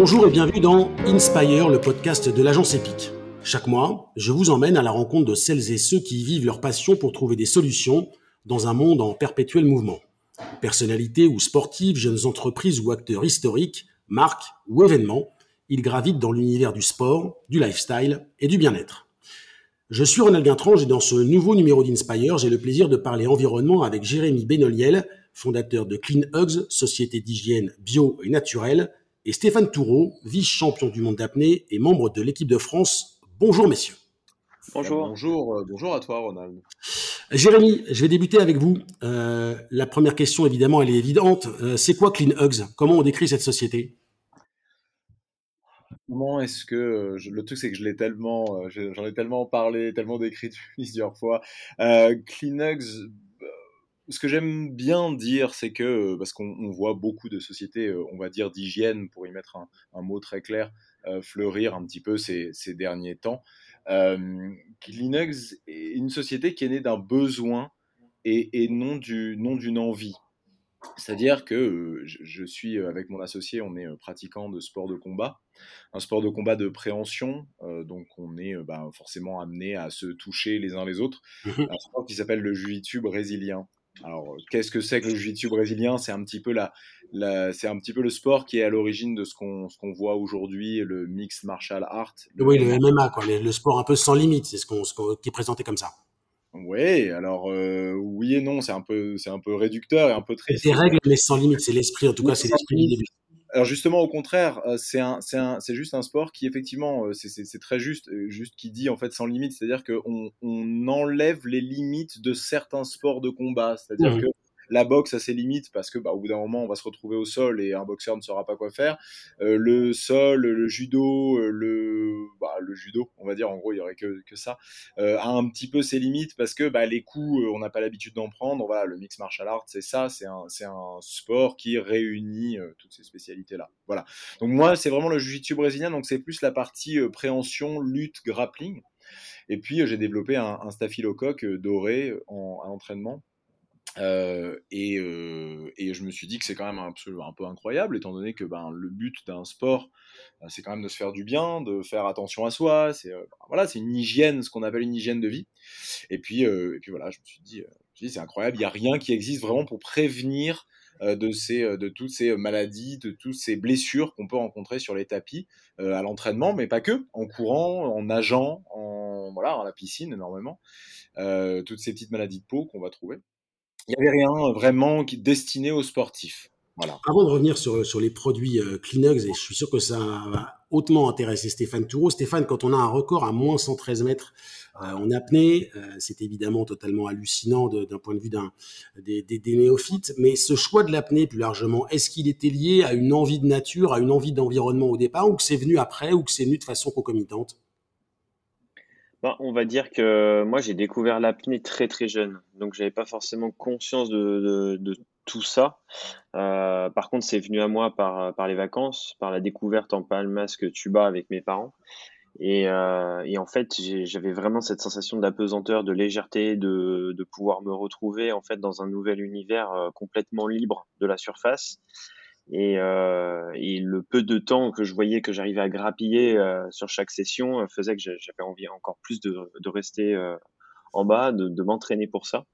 Bonjour et bienvenue dans Inspire, le podcast de l'agence EPIC. Chaque mois, je vous emmène à la rencontre de celles et ceux qui vivent leur passion pour trouver des solutions dans un monde en perpétuel mouvement. Personnalités ou sportives, jeunes entreprises ou acteurs historiques, marques ou événements, ils gravitent dans l'univers du sport, du lifestyle et du bien-être. Je suis Ronald Guintrange et dans ce nouveau numéro d'Inspire, j'ai le plaisir de parler environnement avec Jérémy Benoliel, fondateur de Clean Hugs, société d'hygiène bio et naturelle, et Stéphane Toureau, vice-champion du monde d'apnée et membre de l'équipe de France. Bonjour messieurs. Bonjour. Bonjour, euh, bonjour à toi Ronald. Jérémy, je vais débuter avec vous. Euh, la première question, évidemment, elle est évidente. Euh, c'est quoi Clean Hugs? Comment on décrit cette société? Comment est-ce que le truc c'est que je l'ai tellement, j'en ai tellement parlé, tellement décrit plusieurs fois. Clean Hugs, ce que j'aime bien dire, c'est que, parce qu'on voit beaucoup de sociétés, on va dire d'hygiène, pour y mettre un, mot très clair, fleurir un petit peu ces, ces derniers temps. Euh, Linux est une société qui est née d'un besoin et, non d'une envie. C'est-à-dire que euh, je, suis euh, avec mon associé, on est pratiquant de sport de combat, un sport de combat de préhension, donc on est bah, forcément amené à se toucher les uns les autres. Un sport qui s'appelle le jiu brésilien. Alors, qu'est-ce que c'est que le jiu-jitsu brésilien? C'est un petit peu la, c'est un petit peu le sport qui est à l'origine de ce qu'on ce qu'on voit aujourd'hui, le mixed martial art. oui, le MMA, quoi, le, sport un peu sans limite, c'est ce qu'on qui est présenté comme ça. Oui, alors euh, oui et non, c'est un peu c'est un peu réducteur et un peu triste. Des règles mais sans limite, c'est l'esprit en tout cas, c'est l'esprit du début. Alors justement, au contraire, euh, c'est un, c'est juste un sport qui effectivement, euh, c'est très juste, euh, juste qui dit en fait sans limite, c'est-à-dire qu'on on enlève les limites de certains sports de combat, c'est-à-dire mmh. que la boxe a ses limites parce que bah, au bout d'un moment on va se retrouver au sol et un boxeur ne saura pas quoi faire. Euh, le sol, le judo, euh, le bah, le judo, on va dire en gros il y aurait que, que ça, euh, a un petit peu ses limites parce que bah, les coups on n'a pas l'habitude d'en prendre. Voilà, le mix martial art c'est ça, c'est un sport qui réunit toutes ces spécialités là. Voilà. Donc moi c'est vraiment le jiu-jitsu brésilien donc c'est plus la partie préhension, lutte, grappling. Et puis j'ai développé un, un staphylocoque doré en, à l'entraînement euh, et, euh, et, je me suis dit que c'est quand même un un peu, incroyable, étant donné que ben, le but d'un sport, euh, c'est quand même de se faire du bien, de faire attention à soi. C'est ben, voilà, c'est une hygiène, ce qu'on appelle une hygiène de vie. Et puis, et puis voilà, je me suis dit, c'est incroyable. Il n'y a rien qui existe vraiment pour prévenir de, ces, de toutes ces maladies, de toutes ces blessures qu'on peut rencontrer sur les tapis à l'entraînement, mais pas que, en courant, en nageant, en voilà, à la piscine énormément. toutes ces petites maladies de peau qu'on va trouver il n'y avait rien vraiment qui destiné aux sportifs. Avant de revenir sur, sur les produits euh, Kleenex, et je suis sûr que ça va hautement intéresser Stéphane Toureau. Stéphane, quand on a un record à moins 113 mètres euh, en apnée, euh, c'est évidemment totalement hallucinant d'un point de vue des, néophytes. Mais ce choix de l'apnée, plus largement, est-ce qu'il était lié à une envie de nature, à une envie d'environnement au départ, ou que c'est venu après, ou que c'est venu de façon concomitante? Ben, on va dire que moi j'ai découvert l'apnée très très jeune, donc j'avais pas forcément conscience de, de, tout ça. Euh, par contre, c'est venu à moi par, par les vacances, par la découverte en palmasque tuba avec mes parents. Et, euh, et en fait, j'avais vraiment cette sensation d'apesanteur, de légèreté, de, de pouvoir me retrouver en fait dans un nouvel univers euh, complètement libre de la surface. Et, euh, et, le peu de temps que je voyais que j'arrivais à grappiller euh, sur chaque session euh, faisait que j'avais envie encore plus de, de rester en bas, de, de m'entraîner pour ça.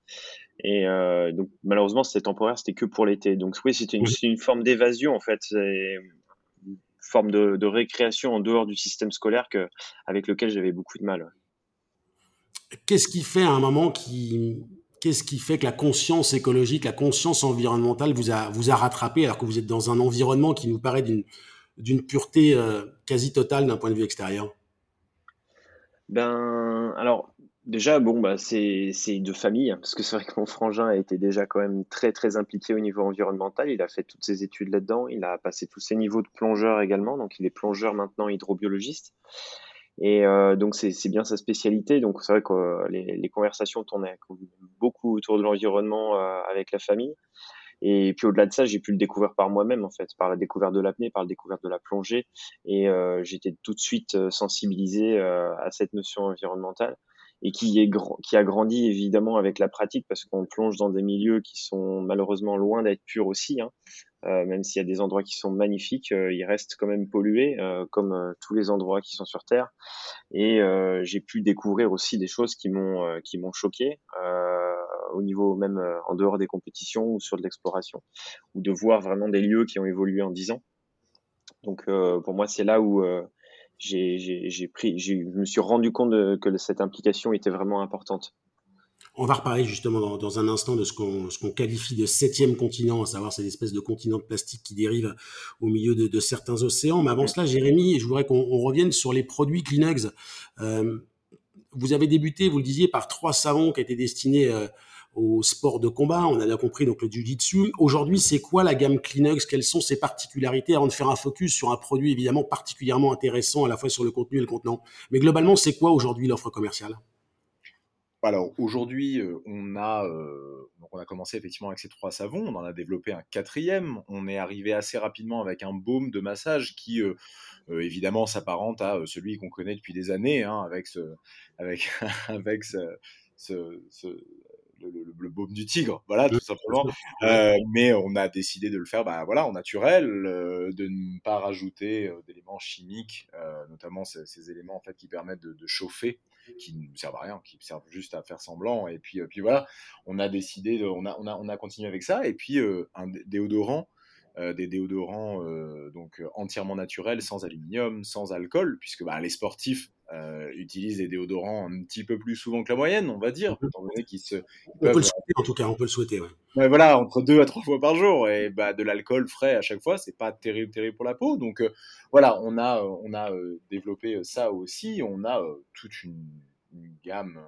Et donc malheureusement c'était temporaire, c'était que pour l'été. Donc oui, c'était une, une, forme d'évasion en fait, une forme de, de, récréation en dehors du système scolaire que, avec lequel j'avais beaucoup de mal. Qu'est-ce qui fait à un moment qui Qu'est-ce qui fait que la conscience écologique, la conscience environnementale vous a, rattrapé alors que vous êtes dans un environnement qui nous paraît d'une pureté euh, quasi totale d'un point de vue extérieur? Ben, alors, déjà, bon, bah, c'est de famille, hein, parce que c'est vrai que mon frangin a été déjà quand même très, très impliqué au niveau environnemental. Il a fait toutes ses études là-dedans. Il a passé tous ses niveaux de plongeur également. Donc, il est plongeur maintenant, hydrobiologiste. Et euh, donc c'est bien sa spécialité. Donc c'est vrai que euh, les, les, conversations tournaient beaucoup autour de l'environnement euh, avec la famille. Et puis au-delà de ça, j'ai pu le découvrir par moi-même en fait, par la découverte de l'apnée, par la découverte de la plongée. Et euh, j'étais tout de suite sensibilisé à cette notion environnementale et qui, qui a grandi évidemment avec la pratique parce qu'on plonge dans des milieux qui sont malheureusement loin d'être purs aussi. Hein. Même s'il y a des endroits qui sont magnifiques, ils restent quand même pollués, comme tous les endroits qui sont sur Terre. Et j'ai pu découvrir aussi des choses qui m'ont qui m'ont choqué au niveau même en dehors des compétitions ou sur de l'exploration, ou de voir vraiment des lieux qui ont évolué en dix ans. Donc pour moi, c'est là où j'ai pris, je me suis rendu compte que cette implication était vraiment importante. On va reparler justement dans, un instant de ce qu'on qualifie de septième continent, à savoir cette espèce de continent de plastique qui dérive au milieu de, certains océans. Mais avant cela, Jérémy, je voudrais qu'on revienne sur les produits Kleenex. Euh, vous avez débuté, vous le disiez, par trois savons qui étaient destinés euh, au sport de combat. On a bien compris donc le jiu-jitsu. Aujourd'hui, c'est quoi la gamme Kleenex? Quelles sont ses particularités? Avant de faire un focus sur un produit évidemment particulièrement intéressant à la fois sur le contenu et le contenant Mais globalement, c'est quoi aujourd'hui l'offre commerciale? Alors aujourd'hui, euh, on a euh, on a commencé effectivement avec ces trois savons, on en a développé un quatrième. On est arrivé assez rapidement avec un baume de massage qui euh, évidemment s'apparente à celui qu'on connaît depuis des années, hein, avec ce avec avec ce, le, baume du tigre, voilà, tout simplement. Euh, mais on a décidé de le faire, bah, voilà, en naturel, euh, de ne pas rajouter euh, d'éléments chimiques, notamment ces, éléments en fait qui permettent de, chauffer, qui ne servent à rien, qui servent juste à faire semblant. Et puis, puis voilà, on a décidé, on, a, on, a, on a continué avec ça. Et puis un déodorant euh, des déodorants euh, donc euh, entièrement naturels, sans aluminium, sans alcool, puisque bah, les sportifs utilisent des déodorants un petit peu plus souvent que la moyenne, on va dire, mhm. étant donné qu'ils se. On peut le souhaiter, en tout cas, on peut le souhaiter. Ouais. voilà, entre deux à trois fois par jour, et bah, de l'alcool frais à chaque fois, c'est pas terrible, terrible pour la peau. Donc voilà, on a, on a développé ça aussi. On a toute une, une gamme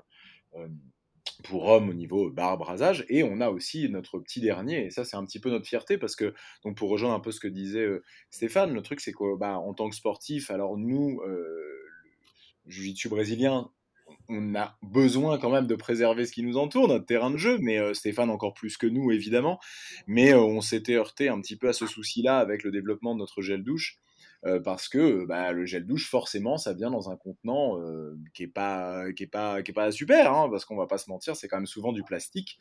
pour hommes au niveau barbe, rasage, et on a aussi notre petit dernier, et ça c'est un petit peu notre fierté, parce que, donc pour rejoindre un peu ce que disait euh, Stéphane, le truc c'est qu'en bah, tant que sportif, alors nous, euh, jiu-jitsu brésilien, on a besoin quand même de préserver ce qui nous entoure, notre terrain de jeu, mais euh, Stéphane encore plus que nous évidemment, mais on s'était heurté un petit peu à ce souci-là avec le développement de notre gel douche, euh, parce que bah, le gel douche, forcément, ça vient dans un contenant euh, qui est pas qui est pas qui est pas super, hein, parce qu'on va pas se mentir, c'est quand même souvent du plastique.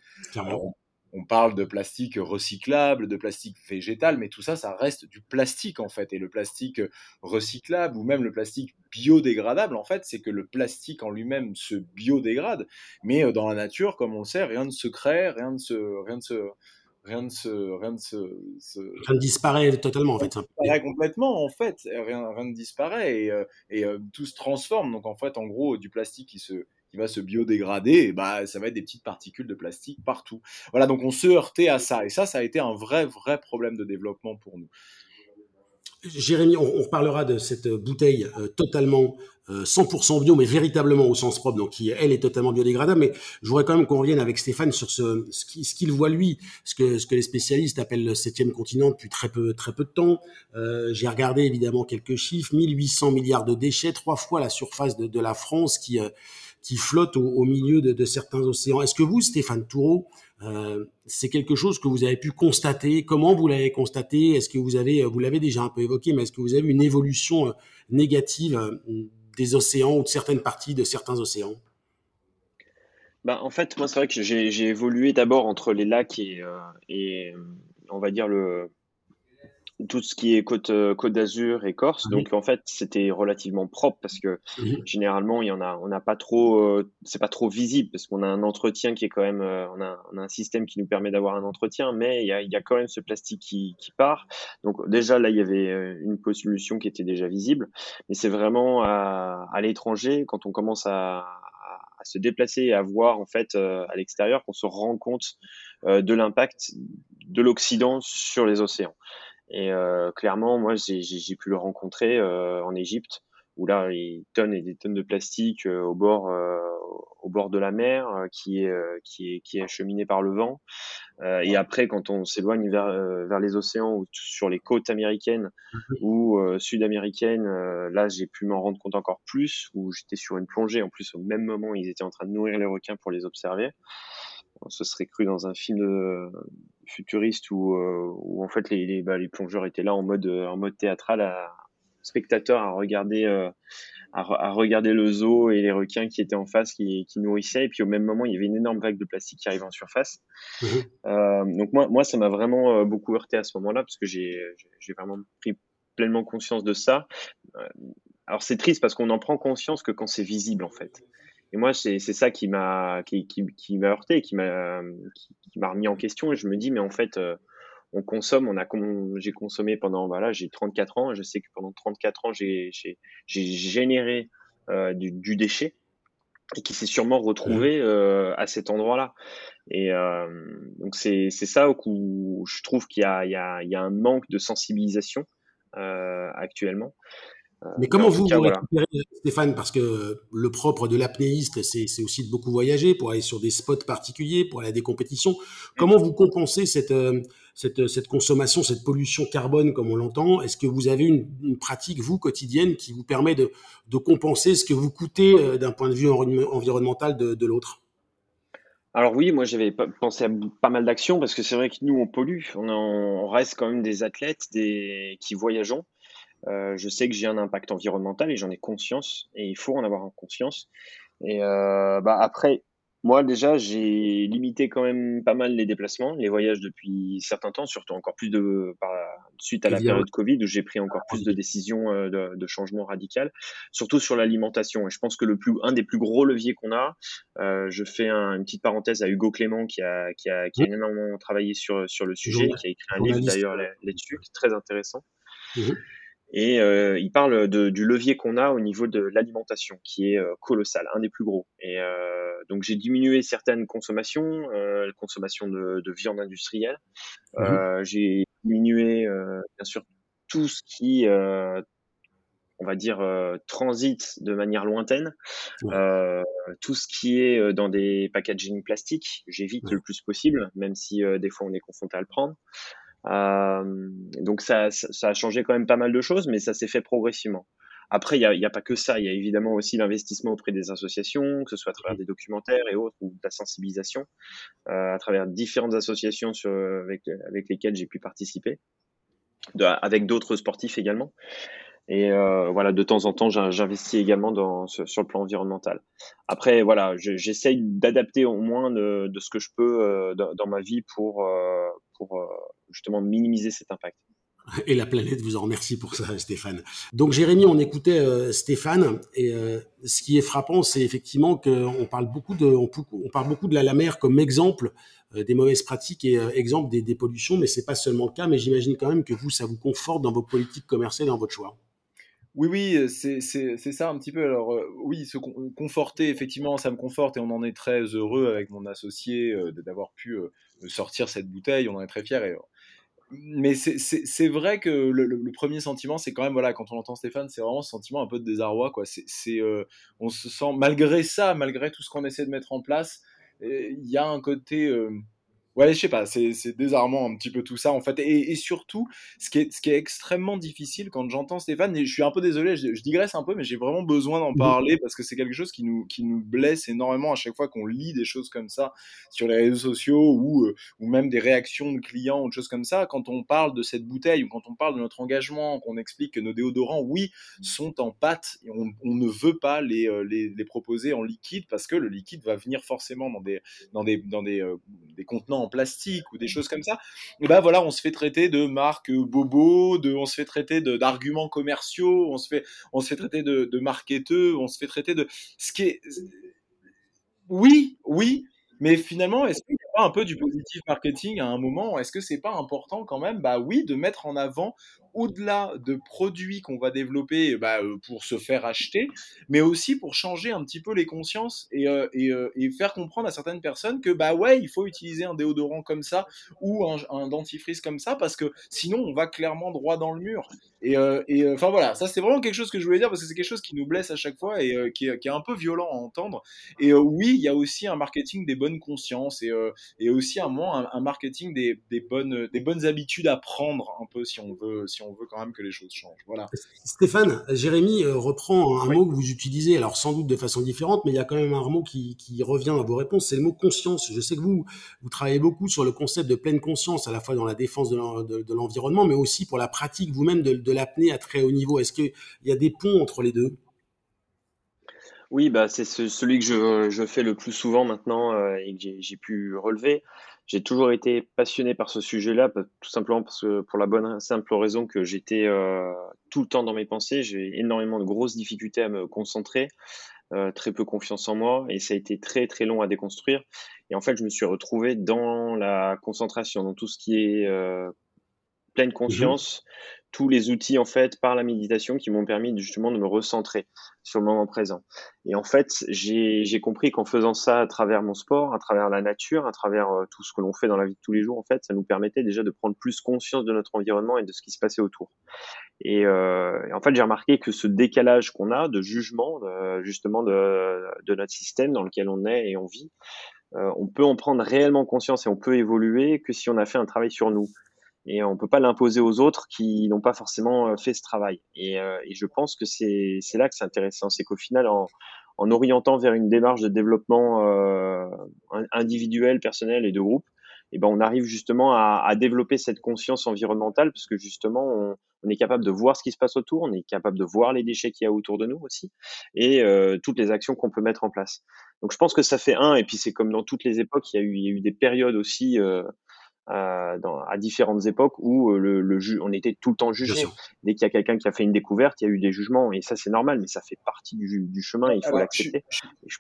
On parle de plastique recyclable, de plastique végétal, mais tout ça, ça reste du plastique en fait. Et le plastique recyclable ou même le plastique biodégradable, en fait, c'est que le plastique en lui-même se biodégrade, mais euh, dans la nature, comme on le sait, rien ne se crée, rien ne se, rien ne se, rien ne se, rien ne se, rien ne disparaît totalement en fait. Rien disparaît complètement en fait, rien, rien ne disparaît et, euh, et euh, tout se transforme. Donc en fait, en gros, du plastique qui se va se biodégrader, et bah ça va être des petites particules de plastique partout. Voilà, donc on se heurtait à ça et ça, ça a été un vrai vrai problème de développement pour nous. Jérémy, on, reparlera de cette bouteille euh, totalement 100% euh, bio, mais véritablement au sens propre, donc qui elle est totalement biodégradable. Mais je voudrais quand même qu'on revienne avec Stéphane sur ce, ce qu'il voit lui, ce que, ce que les spécialistes appellent le septième continent depuis très peu, très peu de temps. Euh, j'ai regardé évidemment quelques chiffres 1800 milliards de déchets, trois fois la surface de la France qui qui flotte au, milieu de, certains océans. Est-ce que vous, Stéphane Toureau, euh, c'est quelque chose que vous avez pu constater? Comment vous l'avez constaté? Est-ce que vous avez, vous l'avez déjà un peu évoqué, mais est-ce que vous avez une évolution euh, négative euh, des océans ou de certaines parties de certains océans? Bah, en fait, moi, c'est vrai que j'ai évolué d'abord entre les lacs et, on va dire le, tout ce qui est côte, euh, côte d'Azur et Corse. Donc en fait, c'était relativement propre parce que généralement, il y en a, on n'a pas trop, euh, c'est pas trop visible parce qu'on a un entretien qui est quand même, euh, on, a, on, a, un système qui nous permet d'avoir un entretien, mais il y a, il y a quand même ce plastique qui, qui, part. Donc déjà là, il y avait une pollution qui était déjà visible, mais c'est vraiment à, à l'étranger quand on commence à, à se déplacer et à voir en fait à l'extérieur qu'on se rend compte de l'impact de l'Occident sur les océans. Et euh, clairement, moi, j'ai pu le rencontrer euh, en Égypte, où là, il tonnes et des tonnes de plastique euh, au bord, au bord de la mer, qui est, qui est, qui est acheminé par le vent. et après, quand on s'éloigne vers, vers les océans ou sur les côtes américaines mmh ou sud-américaines, là, j'ai pu m'en rendre compte encore plus, où j'étais sur une plongée. En plus, au même moment, ils étaient en train de nourrir les requins pour les observer on se serait cru dans un film de, futuriste où, euh, où en fait les, les, bah, les, plongeurs étaient là en mode, en mode théâtral à spectateur à regarder à, regarder le zoo et les requins qui étaient en face, qui, qui, nourrissaient. Et puis au même moment, il y avait une énorme vague de plastique qui arrivait en surface. Mhm. Euh, donc moi, moi, ça m'a vraiment euh, beaucoup heurté à ce moment-là parce que j'ai vraiment pris pleinement conscience de ça. Euh, alors c'est triste parce qu'on en prend conscience que quand c'est visible en fait. Et moi, c'est ça qui m'a qui, qui, qui m'a heurté, qui m'a qui, m'a remis en question. Et je me dis, mais en fait, on consomme, on a j'ai consommé pendant voilà, j'ai 34 ans, je sais que pendant 34 ans j'ai généré euh, du, déchet et qui s'est sûrement retrouvé euh, à cet endroit-là. Et euh, donc c'est ça où je trouve qu'il y a un manque de sensibilisation actuellement. Euh, mais comment vous, vous récupérez, Stéphane? Parce que le propre de l'apnéiste, c'est aussi de beaucoup voyager pour aller sur des spots particuliers, pour aller à des compétitions. Comment vous compensez cette, euh, cette, cette consommation, cette pollution carbone, comme on l'entend? Est-ce que vous avez une, une, pratique, vous, quotidienne, qui vous permet de, de compenser ce que vous coûtez euh, d'un point de vue environnemental de, de l'autre? Alors oui, moi j'avais pensé à pas mal d'actions parce que c'est vrai que nous on pollue, on, on, reste quand même des athlètes des, qui voyageons. Euh, je sais que j'ai un impact environnemental et j'en ai conscience et il faut en avoir conscience. Et euh, bah après, moi déjà, j'ai limité quand même pas mal les déplacements, les voyages depuis certains temps, surtout encore plus de par, suite à la période Covid où j'ai pris encore plus de décisions euh, de, de changement radical, surtout sur l'alimentation. Et je pense que le plus, un des plus gros leviers qu'on a, euh, je fais un, une petite parenthèse à Hugo Clément qui a, qui a, qui a énormément travaillé sur, sur le sujet, qui a écrit un livre d'ailleurs là-dessus, très intéressant. Mmh et euh, il parle de, du levier qu'on a au niveau de l'alimentation, qui est euh, colossal, un des plus gros. Et euh, donc j'ai diminué certaines consommations, euh, consommation de, de, viande industrielle. Mmh euh, j'ai diminué euh, bien sûr tout ce qui, on va dire, transite de manière lointaine. tout ce qui est dans des packaging plastiques, j'évite le plus possible, même si des fois on est confronté à le prendre. Euh, donc ça, ça a changé quand même pas mal de choses, mais ça s'est fait progressivement. Après, il n'y a, y a, pas que ça. Il y a évidemment aussi l'investissement auprès des associations, que ce soit à travers des documentaires et autres, ou de la sensibilisation, euh, à travers différentes associations sur, avec, avec lesquelles j'ai pu participer, de, avec d'autres sportifs également. Et euh, voilà, de temps en temps, j'investis également dans, sur, le plan environnemental. Après, voilà, j'essaye d'adapter au moins de, de, ce que je peux euh, dans, dans, ma vie pour, euh, pour euh, justement minimiser cet impact. Et la planète vous en remercie pour ça, Stéphane. Donc Jérémy, on écoutait euh, Stéphane, et euh, ce qui est frappant, c'est effectivement qu'on parle beaucoup de, on, on, parle beaucoup de la, la mer comme exemple euh, des mauvaises pratiques et exemple des, des pollutions, mais c'est pas seulement le cas. Mais j'imagine quand même que vous, ça vous conforte dans vos politiques commerciales, dans votre choix. Oui, oui, c'est ça un petit peu. Alors, oui, se conforter, effectivement, ça me conforte et on en est très heureux avec mon associé d'avoir pu sortir cette bouteille. On en est très fiers. Et, mais c'est vrai que le, premier sentiment, c'est quand même, voilà, quand on entend Stéphane, c'est vraiment ce sentiment un peu de désarroi, quoi. C'est, euh, on se sent, malgré ça, malgré tout ce qu'on essaie de mettre en place, il y a un côté, euh, ouais, je sais pas, c'est désarmant un petit peu tout ça en fait. Et, et, surtout, ce qui, est, ce qui est extrêmement difficile quand j'entends Stéphane, et je suis un peu désolé, je, je digresse un peu, mais j'ai vraiment besoin d'en mmh. parler parce que c'est quelque chose qui nous, qui nous blesse énormément à chaque fois qu'on lit des choses comme ça sur les réseaux sociaux ou, euh, ou même des réactions de clients ou de choses comme ça. Quand on parle de cette bouteille ou quand on parle de notre engagement, qu'on explique que nos déodorants, oui, sont en pâte et on, on ne veut pas les, euh, les, les, proposer en liquide parce que le liquide va venir forcément dans des, dans des, dans des, euh, des contenants plastique ou des choses comme ça, et ben voilà, on se fait traiter de marques bobo, de, on se fait traiter d'arguments commerciaux, on se fait, on se fait traiter de, de marketeux, on se fait traiter de ce qui est, oui, oui, mais finalement, est-ce qu'il un peu du positif marketing à un moment Est-ce que c'est pas important quand même, bah oui, de mettre en avant au-delà de produits qu'on va développer bah, euh, pour se faire acheter, mais aussi pour changer un petit peu les consciences et, euh, euh, et, faire comprendre à certaines personnes que bah ouais, il faut utiliser un déodorant comme ça ou un, dentifrice comme ça parce que sinon on va clairement droit dans le mur. Et, et enfin voilà, ça c'est vraiment quelque chose que je voulais dire parce que c'est quelque chose qui nous blesse à chaque fois et qui est, qui, est, un peu violent à entendre. Et oui, il y a aussi un marketing des bonnes consciences et, et aussi un moment un, marketing des, des, bonnes, des bonnes habitudes à prendre un peu si on veut, si on veut quand même que les choses changent. Voilà. Stéphane, Jérémy euh, reprend un mot que vous utilisez, alors sans doute de façon différente, mais il y a quand même un mot qui, qui revient à vos réponses, c'est le mot conscience. Je sais que vous, vous travaillez beaucoup sur le concept de pleine conscience, à la fois dans la défense de l'environnement, mais aussi pour la pratique vous-même de, de l'apnée à très haut niveau. Est-ce qu'il y a des ponts entre les deux? Oui, bah, c'est celui que je, je, fais le plus souvent maintenant euh, et que j'ai pu relever. J'ai toujours été passionné par ce sujet-là, tout simplement parce pour la bonne simple raison que j'étais euh, tout le temps dans mes pensées. J'ai énormément de grosses difficultés à me concentrer, euh, très peu confiance en moi, et ça a été très très long à déconstruire. Et en fait, je me suis retrouvé dans la concentration, dans tout ce qui est pleine mmh conscience, tous les outils en fait par la méditation qui m'ont permis justement de me recentrer sur le moment présent. Et en fait, j'ai compris qu'en faisant ça à travers mon sport, à travers la nature, à travers euh, tout ce que l'on fait dans la vie de tous les jours, en fait, ça nous permettait déjà de prendre plus conscience de notre environnement et de ce qui se passait autour. Et, euh, en fait, j'ai remarqué que ce décalage qu'on a de jugement, justement de, de, notre système dans lequel on est et on vit, euh, on peut en prendre réellement conscience et on peut évoluer que si on a fait un travail sur nous et on peut pas l'imposer aux autres qui n'ont pas forcément euh, fait ce travail. Et, euh, et je pense que c'est là que c'est intéressant, c'est qu'au final, en, en, orientant vers une démarche de développement euh, individuel, personnel et de groupe, et eh ben on arrive justement à, à, développer cette conscience environnementale parce que justement on, est capable de voir ce qui se passe autour, on est capable de voir les déchets qu'il y a autour de nous aussi et euh, toutes les actions qu'on peut mettre en place. Donc je pense que ça fait un et puis c'est comme dans toutes les époques, il y a eu, il y a eu des périodes aussi euh, dans, à différentes époques où euh, le, le on était tout le temps jugé. Dès qu'il y a quelqu'un qui a fait une découverte, il y a eu des jugements et ça c'est normal, mais ça fait partie du, du chemin et il faut l'accepter.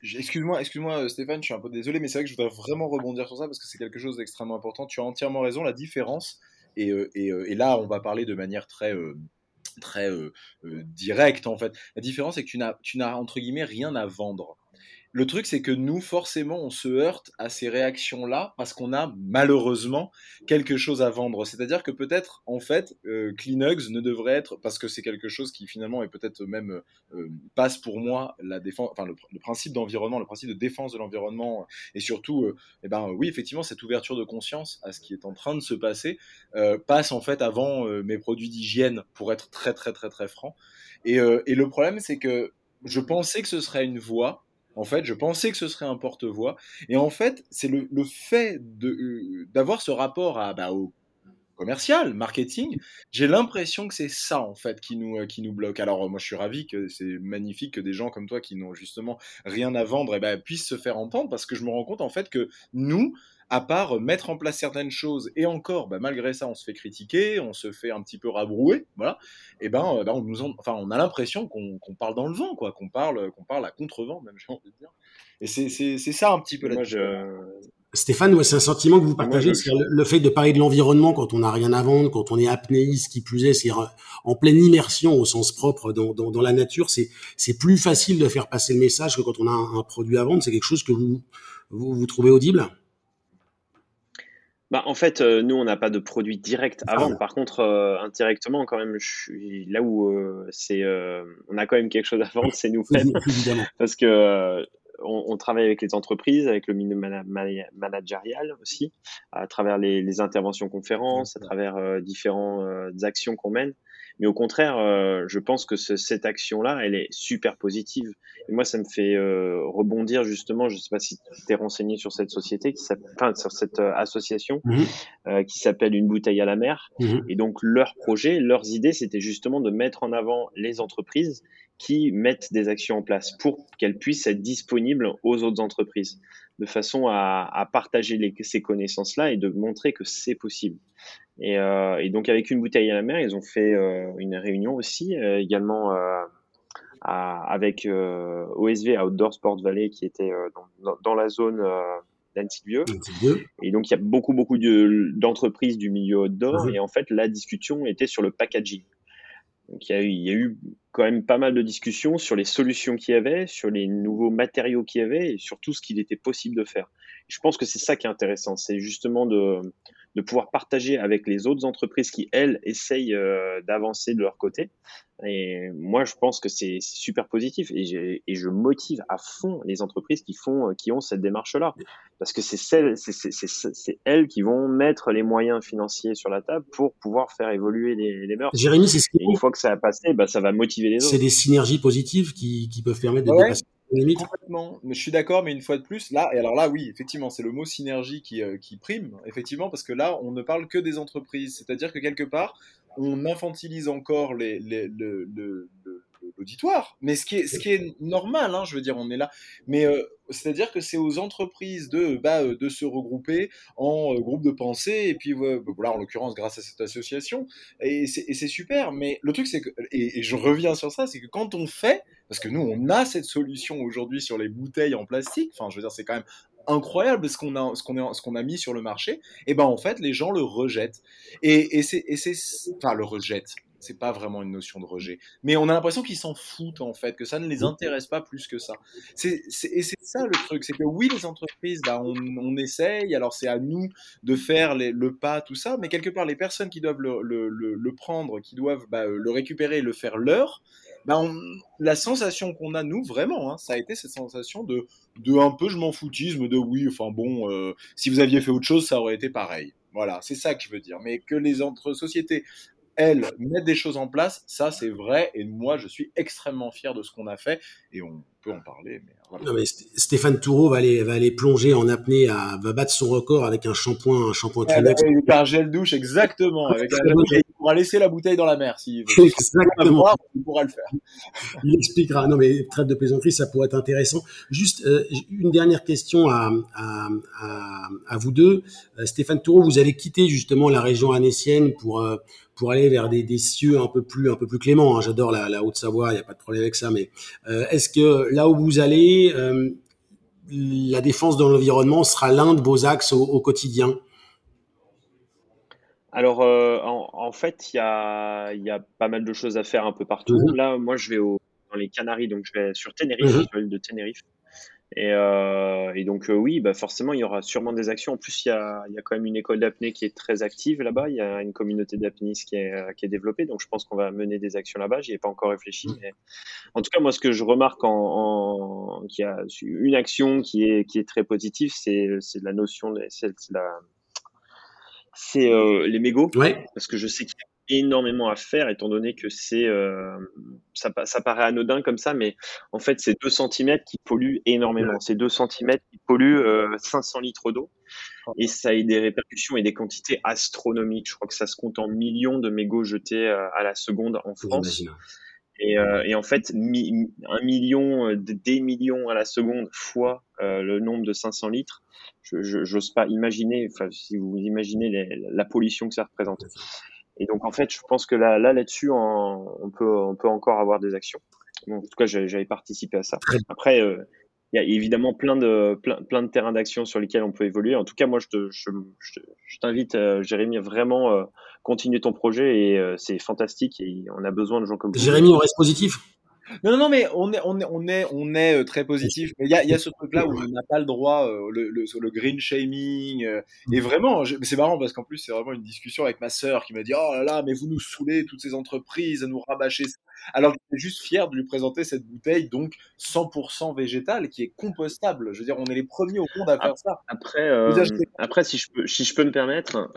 Excuse-moi, excuse-moi euh, Stéphane, je suis un peu désolé, mais c'est vrai que je voudrais vraiment rebondir sur ça parce que c'est quelque chose d'extrêmement important. Tu as entièrement raison, la différence et, et, et là on va parler de manière très très euh, directe en fait. La différence c'est que tu n'as tu n'as entre guillemets rien à vendre. Le truc, c'est que nous, forcément, on se heurte à ces réactions-là parce qu'on a malheureusement quelque chose à vendre. C'est-à-dire que peut-être, en fait, euh, ne devrait être, parce que c'est quelque chose qui finalement est peut-être même euh, passe pour moi la défense, enfin le, principe d'environnement, le principe de défense de l'environnement, et surtout, euh, eh ben oui, effectivement, cette ouverture de conscience à ce qui est en train de se passer passe en fait avant mes produits d'hygiène, pour être très très très très franc. Et le problème, c'est que je pensais que ce serait une voie en fait, je pensais que ce serait un porte-voix. Et en fait, c'est le, fait euh, d'avoir ce rapport à, bah, au commercial, marketing, j'ai l'impression que c'est ça en fait qui nous, euh, qui nous bloque. Alors moi je suis ravi que c'est magnifique que des gens comme toi qui n'ont justement rien à vendre eh ben, puissent se faire entendre parce que je me rends compte en fait que nous, à part mettre en place certaines choses, et encore, bah, malgré ça, on se fait critiquer, on se fait un petit peu rabrouer, voilà, et ben, euh, bah, on, nous enfin, on a l'impression qu'on parle dans le vent, quoi, qu'on parle, qu'on parle à contre-vent, même, j'ai envie de dire. Et c'est ça un petit peu la Stéphane, ouais, c'est un sentiment que vous partagez, c'est le, fait de parler de l'environnement quand on n'a rien à vendre, quand on est apnéiste, qui plus est, c'est en pleine immersion au sens propre dans, dans, dans la nature, c'est plus facile de faire passer le message que quand on a un, un produit à vendre. C'est quelque chose que vous, vous, vous trouvez audible? Bah, en fait, euh, nous, on n'a pas de produit direct à vendre. Par contre, euh, indirectement, quand même, je suis là où euh, c'est, on a quand même quelque chose à vendre, c'est nous-mêmes. Parce que on, travaille avec les entreprises, avec le milieu managérial aussi, à travers les, les interventions conférences, à travers différentes actions qu'on mène. Mais au contraire, euh, je pense que cette action-là, elle est super positive. Et moi, ça me fait euh, rebondir justement. Je ne sais pas si tu t'es renseigné sur cette société, qui enfin, sur cette euh, association mhm. qui s'appelle Une bouteille à la mer. Mhm. Et donc, leur projet, leurs idées, c'était justement de mettre en avant les entreprises qui mettent des actions en place pour qu'elles puissent être disponibles aux autres entreprises, de façon à, à partager les, ces connaissances-là et de montrer que c'est possible. Et, euh, et, donc avec une bouteille à la mer, ils ont fait euh, une réunion aussi, euh, également à, avec OSV Outdoor Sport Valley qui était dans, dans, la zone d'Annecy Et donc il y a beaucoup beaucoup d'entreprises du milieu outdoor mhm. et en fait la discussion était sur le packaging. Donc il y, a eu, il y a eu quand même pas mal de discussions sur les solutions qu'il y avait, sur les nouveaux matériaux qu'il y avait et sur tout ce qu'il était possible de faire. je pense que c'est ça qui est intéressant, c'est justement de de pouvoir partager avec les autres entreprises qui, elles, essayent euh, d'avancer de leur côté. Et moi, je pense que c'est super positif et, et, je motive à fond les entreprises qui font, qui ont cette démarche-là, parce que c'est celles, c'est elles qui vont mettre les moyens financiers sur la table pour pouvoir faire évoluer les, les mœurs. Jérémy, c'est ce qui... une fois que ça a passé, bah, ça va motiver les autres. C'est des synergies positives qui, qui peuvent permettre de dépasser Je suis d'accord, mais une fois de plus, là, et alors là, oui, effectivement, c'est le mot synergie qui, euh, qui prime, effectivement, parce que là, on ne parle que des entreprises. C'est-à-dire que quelque part, on infantilise encore les, les, le, le, l'auditoire. Mais ce qui est, ce qui est normal, hein, je veux dire, on est là. Mais euh, c'est-à-dire que c'est aux entreprises de, bah, euh, de se regrouper en groupe de pensée, et puis bah, voilà, en l'occurrence, grâce à cette association, et c'est super. Mais le truc, c'est que, et, je reviens sur ça, c'est que quand on fait, parce que nous, on a cette solution aujourd'hui sur les bouteilles en plastique. Enfin, je veux dire, c'est quand même incroyable ce qu'on a, ce qu'on ce a mis sur le marché. Et ben, en fait, les gens le rejettent. Et c'est, enfin, le rejettent. C'est pas vraiment une notion de rejet. Mais on a l'impression qu'ils s'en foutent, en fait, que ça ne les intéresse pas plus que ça. C'est, et c'est ça le truc. C'est que oui, les entreprises, bah, on, on essaye. Alors, c'est à nous de faire les, le pas, tout ça. Mais quelque part, les personnes qui doivent le, le, le, prendre, qui doivent bah, le récupérer et le faire leur, bah la sensation qu'on a nous vraiment, hein, ça a été cette sensation de, de un peu je m'en foutisme, de oui, enfin bon, euh, si vous aviez fait autre chose, ça aurait été pareil. Voilà, c'est ça que je veux dire. Mais que les entre sociétés, elles, mettent des choses en place, ça c'est vrai. Et moi, je suis extrêmement fier de ce qu'on a fait. Et on, en parler. Mais non, mais Stéphane Toureau va aller, va aller plonger en apnée, à, va battre son record avec un shampoing, un shampoing Kleenex. Avec un gel douche, exactement. Avec un il pourra laisser la bouteille dans la mer s'il veut. Exactement. il pourra le faire. Il expliquera. Non, mais traite de plaisanterie, ça pourrait être intéressant. Juste euh, une dernière question à, à, à, à vous deux. Euh, Stéphane Toureau, vous allez quitter justement la région annécienne pour euh, pour aller vers des, des, cieux un peu plus un peu plus cléments. Hein. J'adore la, la Haute-Savoie, il n'y a pas de problème avec ça. Mais euh, est-ce que là où vous allez, euh, la défense de l'environnement sera l'un de vos axes au, quotidien? Alors, euh, en, fait, il y a, y a, pas mal de choses à faire un peu partout. Mhm. Là, moi, je vais au, dans les Canaries, donc je vais sur Tenerife, mmh. de Tenerife. Et, euh, et, donc euh, oui, bah forcément, il y aura sûrement des actions. En plus, il y a, il y a quand même une école d'apnée qui est très active là-bas. Il y a une communauté d'apnéistes qui est, euh, qui est développée. Donc je pense qu'on va mener des actions là-bas. J'y ai pas encore réfléchi. Mais... En tout cas, moi, ce que je remarque en, en qu'il y a une action qui est, qui est très positive, c'est, c'est la notion, c'est, la, c'est euh, les mégots. Ouais. Parce que je sais qu'il y a énormément à faire étant donné que c'est euh, ça, ça, paraît anodin comme ça mais en fait c'est 2 cm qui polluent énormément. C'est 2 cm qui polluent euh, 500 litres d'eau. Et ça a des répercussions et des quantités astronomiques. Je crois que ça se compte en millions de mégots jetés euh, à la seconde en France. et, euh, et, en fait un million des millions à la seconde fois le nombre de 500 litres. Je j'ose pas imaginer enfin si vous imaginez la pollution que ça représente et donc en fait, je pense que là, là là-dessus, on peut, on peut encore avoir des actions. en tout cas, j'avais participé à ça. Après, euh, il y a évidemment plein de, plein, plein de terrains d'action sur lesquels on peut évoluer. En tout cas, moi, je, te, je, je, t'invite, euh, Jérémy, à vraiment euh, continuer ton projet et c'est fantastique et on a besoin de gens comme. Jérémy, on reste positif? Non, non, mais on est, on est, on est, on est euh, très positif. Mais il y a, y a ce truc-là où on n'a pas le droit, euh, le, le, le, green shaming. Euh, et vraiment, c'est marrant parce qu'en plus, c'est vraiment une discussion avec ma sœur qui m'a dit Oh là là, mais vous nous saoulez, toutes ces entreprises, à nous rabâcher alors j'étais juste fier de lui présenter cette bouteille, donc 100% végétale, qui est compostable. Je veux dire, on est les premiers au monde à faire ça. Après, euh, après si, je peux, si je peux me permettre,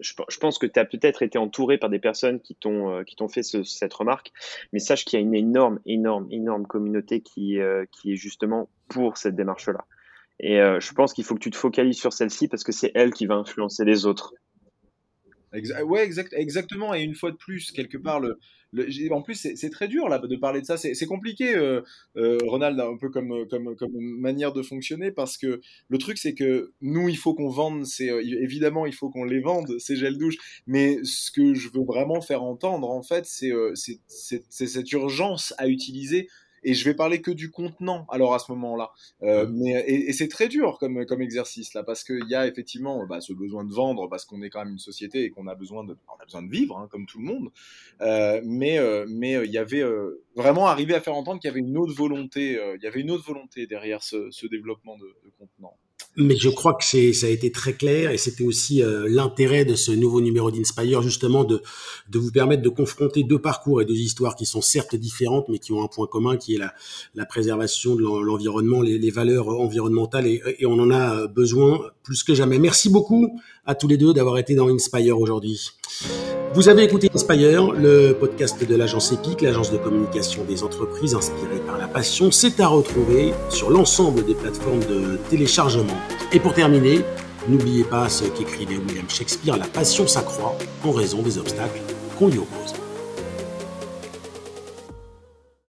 je, je, pense que tu as peut-être été entouré par des personnes qui t'ont qui t'ont fait ce, cette remarque, mais sache qu'il y a une énorme, énorme, énorme communauté qui, euh, qui est justement pour cette démarche-là. Et euh, je pense qu'il faut que tu te focalises sur celle-ci parce que c'est elle qui va influencer les autres. Exa ouais, exact, exactement. Et une fois de plus, quelque part, le, en plus, c'est très dur là de parler de ça. C'est compliqué, euh, euh, Ronald, un peu comme, comme, comme manière de fonctionner, parce que le truc, c'est que nous, il faut qu'on vende. C'est euh, évidemment, il faut qu'on les vende ces gels douche. Mais ce que je veux vraiment faire entendre, en fait, c'est euh, cette urgence à utiliser et je vais parler que du contenant alors à ce moment-là. Euh, mais et, c'est très dur comme comme exercice là parce qu'il y a effectivement bah, ce besoin de vendre parce qu'on est quand même une société et qu'on a besoin de on a besoin de vivre hein, comme tout le monde. Euh, mais euh, mais euh, il y avait euh, vraiment arrivé à faire entendre qu'il y avait une autre volonté il y avait une autre volonté derrière ce, ce développement de, de contenant. Mais je crois que c'est, ça a été très clair et c'était aussi euh, l'intérêt de ce nouveau numéro d'Inspire, justement de, de vous permettre de confronter deux parcours et deux histoires qui sont certes différentes, mais qui ont un point commun, qui est la, la préservation de l'environnement, les, valeurs environnementales et, et, on en a besoin plus que jamais. Merci beaucoup à tous les deux d'avoir été dans Inspire aujourd'hui. Vous avez écouté Inspire, le podcast de l'agence EPIC, l'agence de communication des entreprises inspirée par la passion. C'est à retrouver sur l'ensemble des plateformes de téléchargement. Et pour terminer, n'oubliez pas ce qu'écrivait William Shakespeare, la passion s'accroît en raison des obstacles qu'on lui oppose.